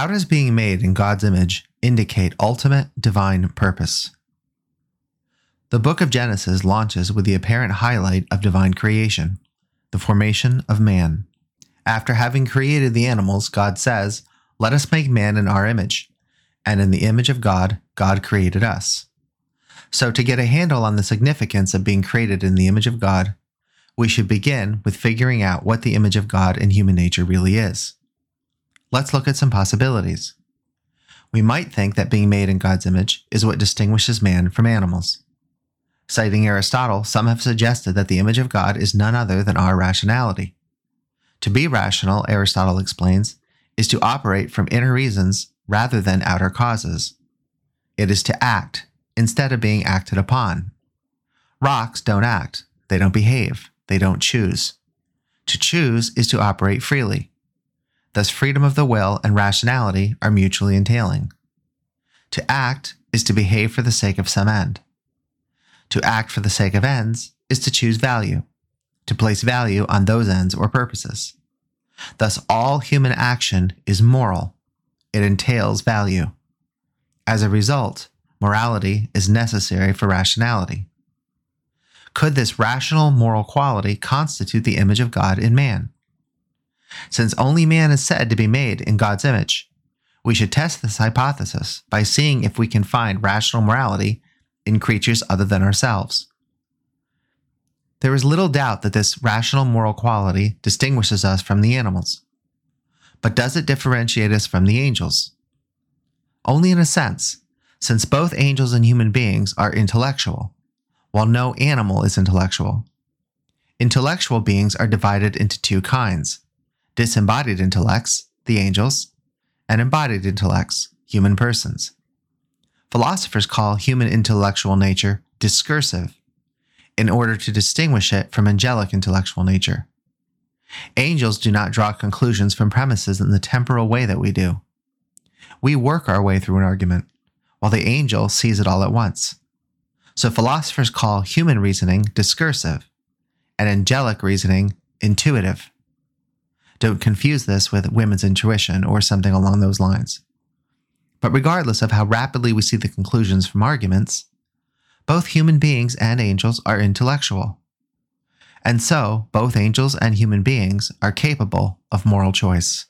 How does being made in God's image indicate ultimate divine purpose? The book of Genesis launches with the apparent highlight of divine creation, the formation of man. After having created the animals, God says, Let us make man in our image. And in the image of God, God created us. So, to get a handle on the significance of being created in the image of God, we should begin with figuring out what the image of God in human nature really is. Let's look at some possibilities. We might think that being made in God's image is what distinguishes man from animals. Citing Aristotle, some have suggested that the image of God is none other than our rationality. To be rational, Aristotle explains, is to operate from inner reasons rather than outer causes. It is to act instead of being acted upon. Rocks don't act, they don't behave, they don't choose. To choose is to operate freely. Thus, freedom of the will and rationality are mutually entailing. To act is to behave for the sake of some end. To act for the sake of ends is to choose value, to place value on those ends or purposes. Thus, all human action is moral, it entails value. As a result, morality is necessary for rationality. Could this rational moral quality constitute the image of God in man? Since only man is said to be made in God's image, we should test this hypothesis by seeing if we can find rational morality in creatures other than ourselves. There is little doubt that this rational moral quality distinguishes us from the animals. But does it differentiate us from the angels? Only in a sense, since both angels and human beings are intellectual, while no animal is intellectual. Intellectual beings are divided into two kinds disembodied intellects, the angels, and embodied intellects, human persons. Philosophers call human intellectual nature discursive in order to distinguish it from angelic intellectual nature. Angels do not draw conclusions from premises in the temporal way that we do. We work our way through an argument, while the angel sees it all at once. So philosophers call human reasoning discursive and angelic reasoning intuitive. Don't confuse this with women's intuition or something along those lines. But regardless of how rapidly we see the conclusions from arguments, both human beings and angels are intellectual. And so, both angels and human beings are capable of moral choice.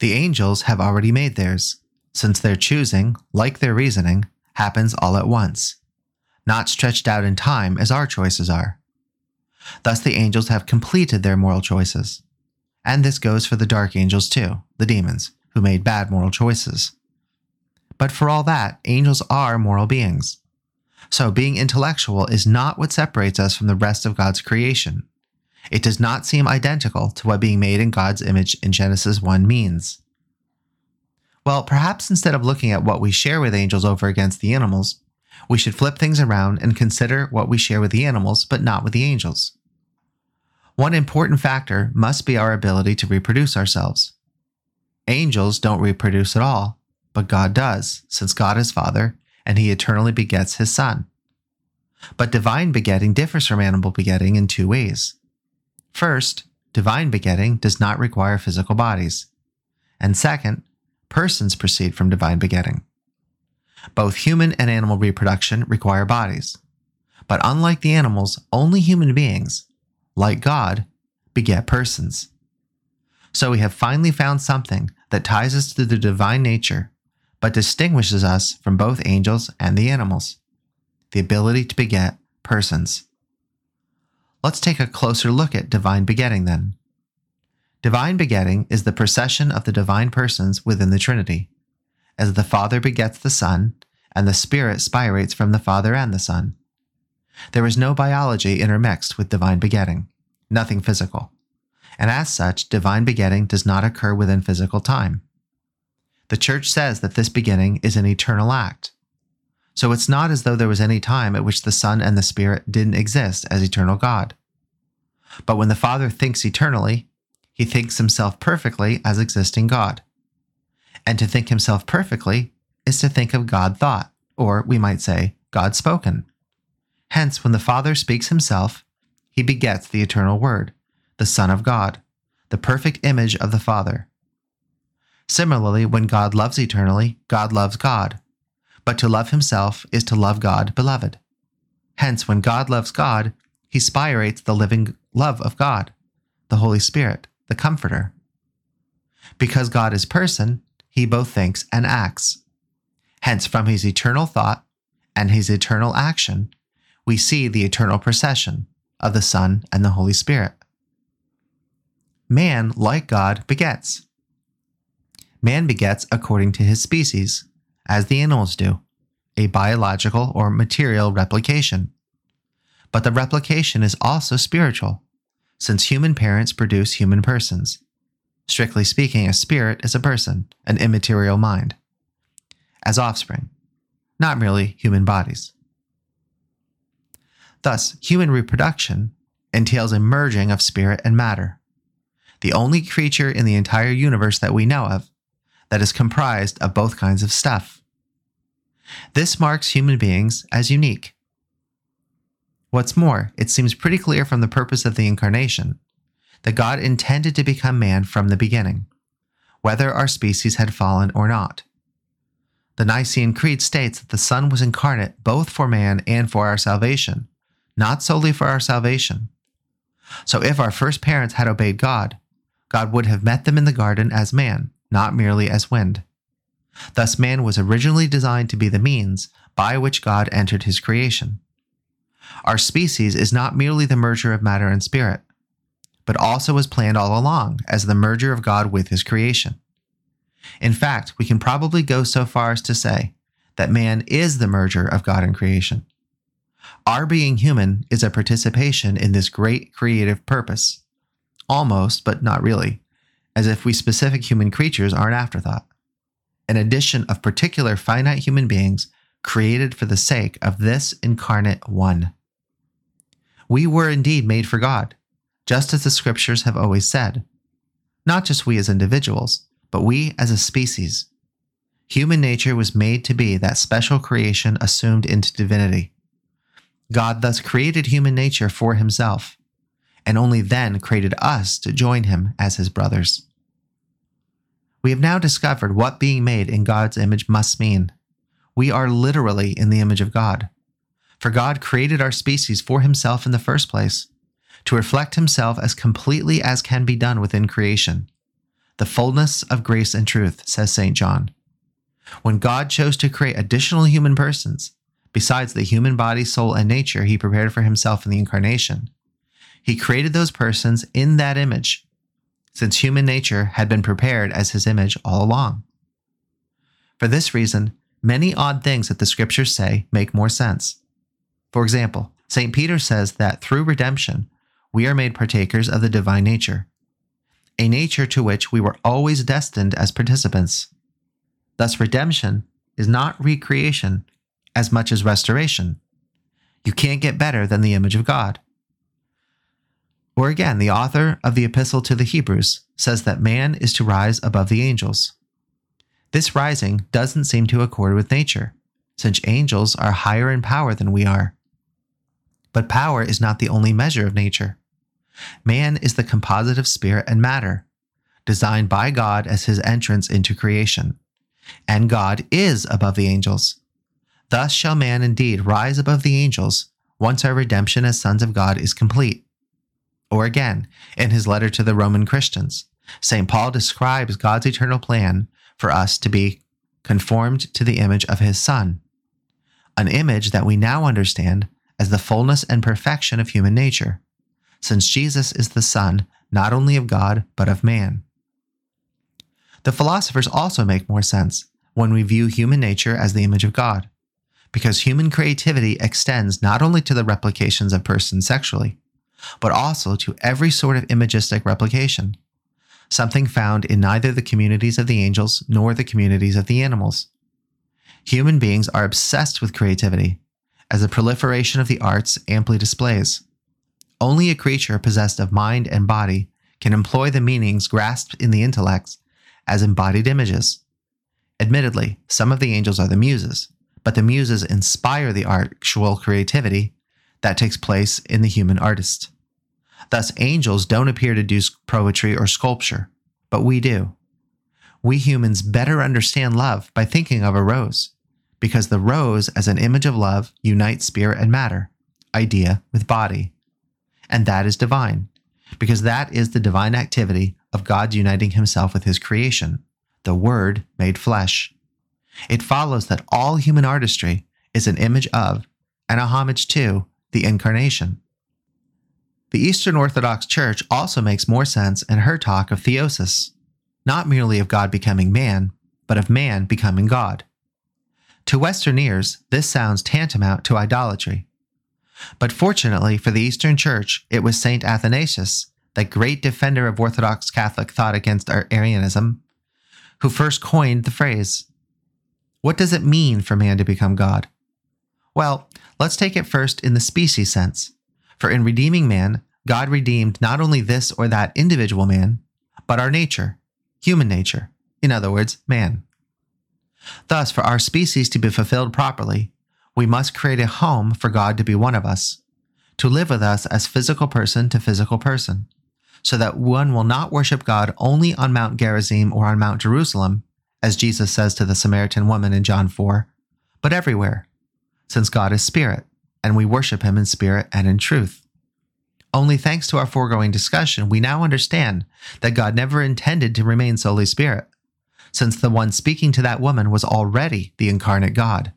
The angels have already made theirs, since their choosing, like their reasoning, happens all at once, not stretched out in time as our choices are. Thus, the angels have completed their moral choices. And this goes for the dark angels too, the demons, who made bad moral choices. But for all that, angels are moral beings. So being intellectual is not what separates us from the rest of God's creation. It does not seem identical to what being made in God's image in Genesis 1 means. Well, perhaps instead of looking at what we share with angels over against the animals, we should flip things around and consider what we share with the animals, but not with the angels. One important factor must be our ability to reproduce ourselves. Angels don't reproduce at all, but God does, since God is Father and he eternally begets his Son. But divine begetting differs from animal begetting in two ways. First, divine begetting does not require physical bodies. And second, persons proceed from divine begetting. Both human and animal reproduction require bodies. But unlike the animals, only human beings, like God, beget persons. So we have finally found something that ties us to the divine nature but distinguishes us from both angels and the animals the ability to beget persons. Let's take a closer look at divine begetting then. Divine begetting is the procession of the divine persons within the Trinity, as the Father begets the Son, and the Spirit spirates from the Father and the Son. There is no biology intermixed with divine begetting, nothing physical, and as such, divine begetting does not occur within physical time. The church says that this beginning is an eternal act. So it's not as though there was any time at which the Son and the Spirit didn't exist as eternal God. But when the Father thinks eternally, he thinks himself perfectly as existing God. And to think himself perfectly is to think of God thought, or we might say, God spoken. Hence, when the Father speaks himself, he begets the eternal Word, the Son of God, the perfect image of the Father. Similarly, when God loves eternally, God loves God. But to love himself is to love God, beloved. Hence, when God loves God, he spirates the living love of God, the Holy Spirit, the Comforter. Because God is person, he both thinks and acts. Hence, from his eternal thought and his eternal action, we see the eternal procession of the Son and the Holy Spirit. Man, like God, begets. Man begets according to his species, as the animals do, a biological or material replication. But the replication is also spiritual, since human parents produce human persons. Strictly speaking, a spirit is a person, an immaterial mind, as offspring, not merely human bodies. Thus, human reproduction entails a merging of spirit and matter, the only creature in the entire universe that we know of that is comprised of both kinds of stuff. This marks human beings as unique. What's more, it seems pretty clear from the purpose of the incarnation that God intended to become man from the beginning, whether our species had fallen or not. The Nicene Creed states that the Son was incarnate both for man and for our salvation, not solely for our salvation. So if our first parents had obeyed God, God would have met them in the garden as man, not merely as wind. Thus, man was originally designed to be the means by which God entered his creation. Our species is not merely the merger of matter and spirit, but also was planned all along as the merger of God with his creation. In fact, we can probably go so far as to say that man is the merger of God and creation. Our being human is a participation in this great creative purpose, almost, but not really, as if we specific human creatures are an afterthought, an addition of particular finite human beings created for the sake of this incarnate one. We were indeed made for God, just as the scriptures have always said. Not just we as individuals, but we as a species. Human nature was made to be that special creation assumed into divinity. God thus created human nature for himself, and only then created us to join him as his brothers. We have now discovered what being made in God's image must mean. We are literally in the image of God. For God created our species for himself in the first place, to reflect himself as completely as can be done within creation. The fullness of grace and truth, says St. John. When God chose to create additional human persons, besides the human body, soul, and nature he prepared for himself in the incarnation, he created those persons in that image since human nature had been prepared as his image all along. For this reason, many odd things that the scriptures say make more sense. For example, St. Peter says that through redemption, we are made partakers of the divine nature, a nature to which we were always destined as participants. Thus, redemption is not recreation as much as restoration. You can't get better than the image of God. Or again, the author of the Epistle to the Hebrews says that man is to rise above the angels. This rising doesn't seem to accord with nature, since angels are higher in power than we are. But power is not the only measure of nature. Man is the composite of spirit and matter, designed by God as his entrance into creation. And God is above the angels. Thus shall man indeed rise above the angels once our redemption as sons of God is complete. Or again, in his letter to the Roman Christians, St. Paul describes God's eternal plan for us to be conformed to the image of his Son, an image that we now understand as the fullness and perfection of human nature, since Jesus is the Son not only of God, but of man. The philosophers also make more sense when we view human nature as the image of God, because human creativity extends not only to the replications of persons sexually, but also to every sort of imagistic replication, something found in neither the communities of the angels nor the communities of the animals. Human beings are obsessed with creativity, as the proliferation of the arts amply displays. Only a creature possessed of mind and body can employ the meanings grasped in the intellects as embodied images. Admittedly, some of the angels are the muses, but the muses inspire the actual creativity that takes place in the human artist. Thus, angels don't appear to do poetry or sculpture, but we do. we humans better understand love by thinking of a rose, because the rose, as an image of love, unites spirit and matter, idea with body. And that is divine, because that is the divine activity of God uniting himself with his creation, the Word made flesh. It follows that all human artistry is an image of and a homage to the Incarnation. The Eastern Orthodox Church also makes more sense in her talk of theosis, not merely of God becoming man, but of man becoming God. To Western ears, this sounds tantamount to idolatry. But fortunately for the Eastern Church, it was St. Athanasius, that great defender of Orthodox Catholic thought against Arianism, who first coined the phrase. What does it mean for man to become God? Well, let's take it first in the species sense. For in redeeming man, God redeemed not only this or that individual man, but our nature, human nature, in other words, man. Thus, for our species to be fulfilled properly, we must create a home for God to be one of us, to live with us as physical person to physical person, so that one will not worship God only on Mount Gerizim or on Mount Jerusalem, as Jesus says to the Samaritan woman in John 4, but everywhere, since God is spirit, and we worship him in spirit and in truth. Only thanks to our foregoing discussion, we now understand that God never intended to remain solely spirit, since the one speaking to that woman was already the incarnate God.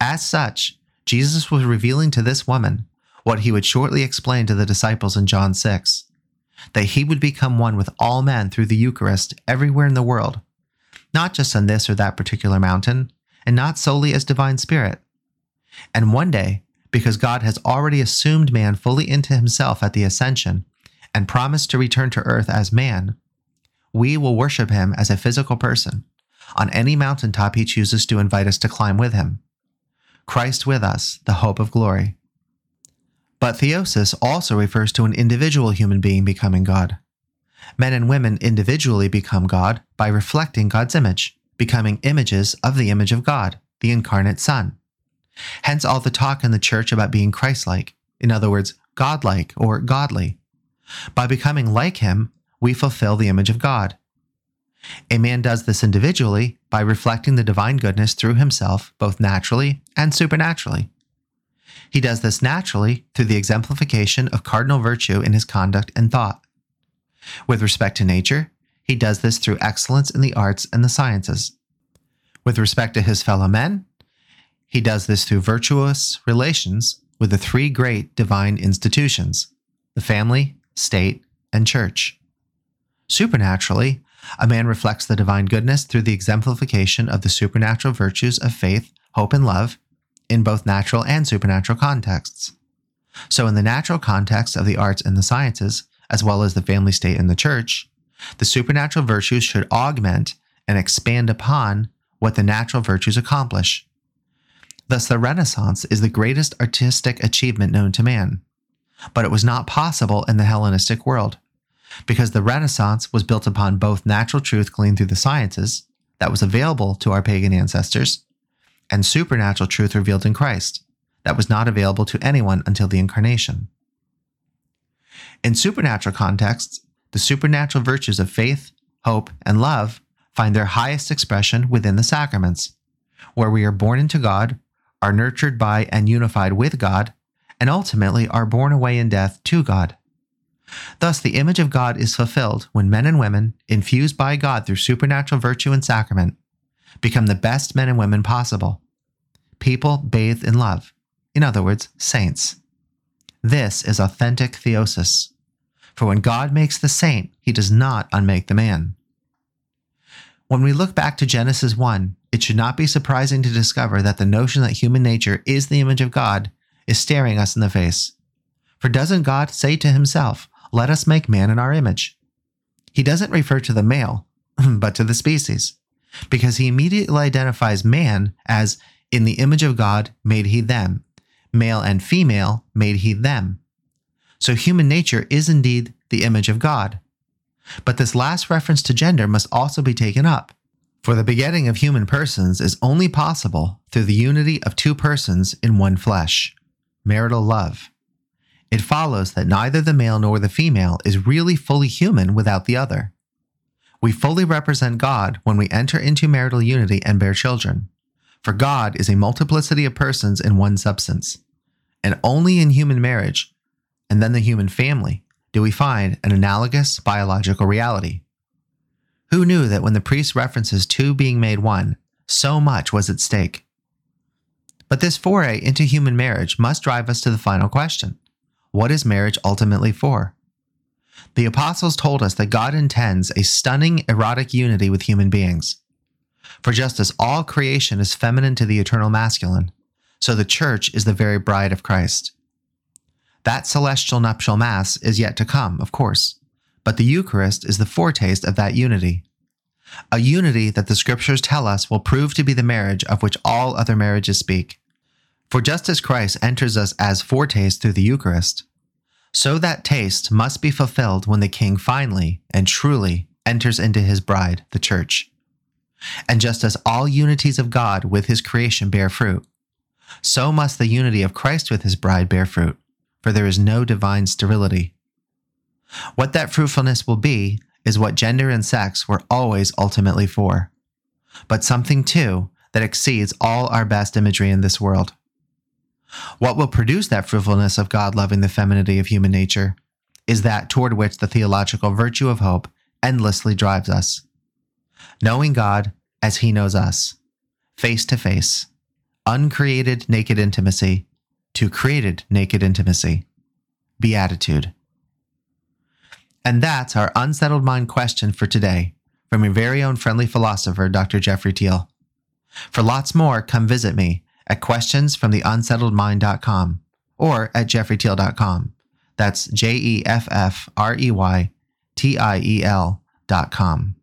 As such, Jesus was revealing to this woman what he would shortly explain to the disciples in John 6 that he would become one with all men through the Eucharist everywhere in the world, not just on this or that particular mountain, and not solely as divine spirit, and one day, because God has already assumed man fully into himself at the ascension and promised to return to earth as man, we will worship him as a physical person on any mountaintop he chooses to invite us to climb with him. Christ with us, the hope of glory. But theosis also refers to an individual human being becoming God. Men and women individually become God by reflecting God's image, becoming images of the image of God, the incarnate Son. Hence all the talk in the church about being Christ like, in other words, godlike or godly. By becoming like him, we fulfill the image of God. A man does this individually by reflecting the divine goodness through himself, both naturally and supernaturally. He does this naturally through the exemplification of cardinal virtue in his conduct and thought. With respect to nature, he does this through excellence in the arts and the sciences. With respect to his fellow men, he does this through virtuous relations with the three great divine institutions the family, state, and church. Supernaturally, a man reflects the divine goodness through the exemplification of the supernatural virtues of faith, hope, and love in both natural and supernatural contexts. So, in the natural context of the arts and the sciences, as well as the family state and the church, the supernatural virtues should augment and expand upon what the natural virtues accomplish. Thus, the Renaissance is the greatest artistic achievement known to man. But it was not possible in the Hellenistic world, because the Renaissance was built upon both natural truth gleaned through the sciences, that was available to our pagan ancestors, and supernatural truth revealed in Christ, that was not available to anyone until the Incarnation. In supernatural contexts, the supernatural virtues of faith, hope, and love find their highest expression within the sacraments, where we are born into God are nurtured by and unified with God, and ultimately are borne away in death to God. Thus, the image of God is fulfilled when men and women, infused by God through supernatural virtue and sacrament, become the best men and women possible. People bathed in love, in other words, saints. This is authentic theosis. For when God makes the saint, he does not unmake the man. When we look back to Genesis 1, it should not be surprising to discover that the notion that human nature is the image of God is staring us in the face. For doesn't God say to himself, Let us make man in our image? He doesn't refer to the male, but to the species, because he immediately identifies man as in the image of God made he them, male and female made he them. So human nature is indeed the image of God. But this last reference to gender must also be taken up. For the begetting of human persons is only possible through the unity of two persons in one flesh, marital love. It follows that neither the male nor the female is really fully human without the other. We fully represent God when we enter into marital unity and bear children. For God is a multiplicity of persons in one substance. And only in human marriage, and then the human family, do we find an analogous biological reality. Who knew that when the priest references two being made one, so much was at stake? But this foray into human marriage must drive us to the final question What is marriage ultimately for? The apostles told us that God intends a stunning erotic unity with human beings. For just as all creation is feminine to the eternal masculine, so the church is the very bride of Christ. That celestial nuptial mass is yet to come, of course, but the Eucharist is the foretaste of that unity. A unity that the scriptures tell us will prove to be the marriage of which all other marriages speak. For just as Christ enters us as foretaste through the Eucharist, so that taste must be fulfilled when the King finally and truly enters into his bride, the Church. And just as all unities of God with his creation bear fruit, so must the unity of Christ with his bride bear fruit, for there is no divine sterility. What that fruitfulness will be is what gender and sex were always ultimately for, but something too that exceeds all our best imagery in this world. What will produce that fruitfulness of God loving the femininity of human nature is that toward which the theological virtue of hope endlessly drives us. Knowing God as He knows us, face to face, uncreated naked intimacy to created naked intimacy, beatitude. And that's our unsettled mind question for today from your very own friendly philosopher, Dr. Jeffrey Tiel. For lots more, come visit me at questionsfromtheunsettledmind.com or at jeffreytiel.com. That's J E F F R E Y T I E L.com.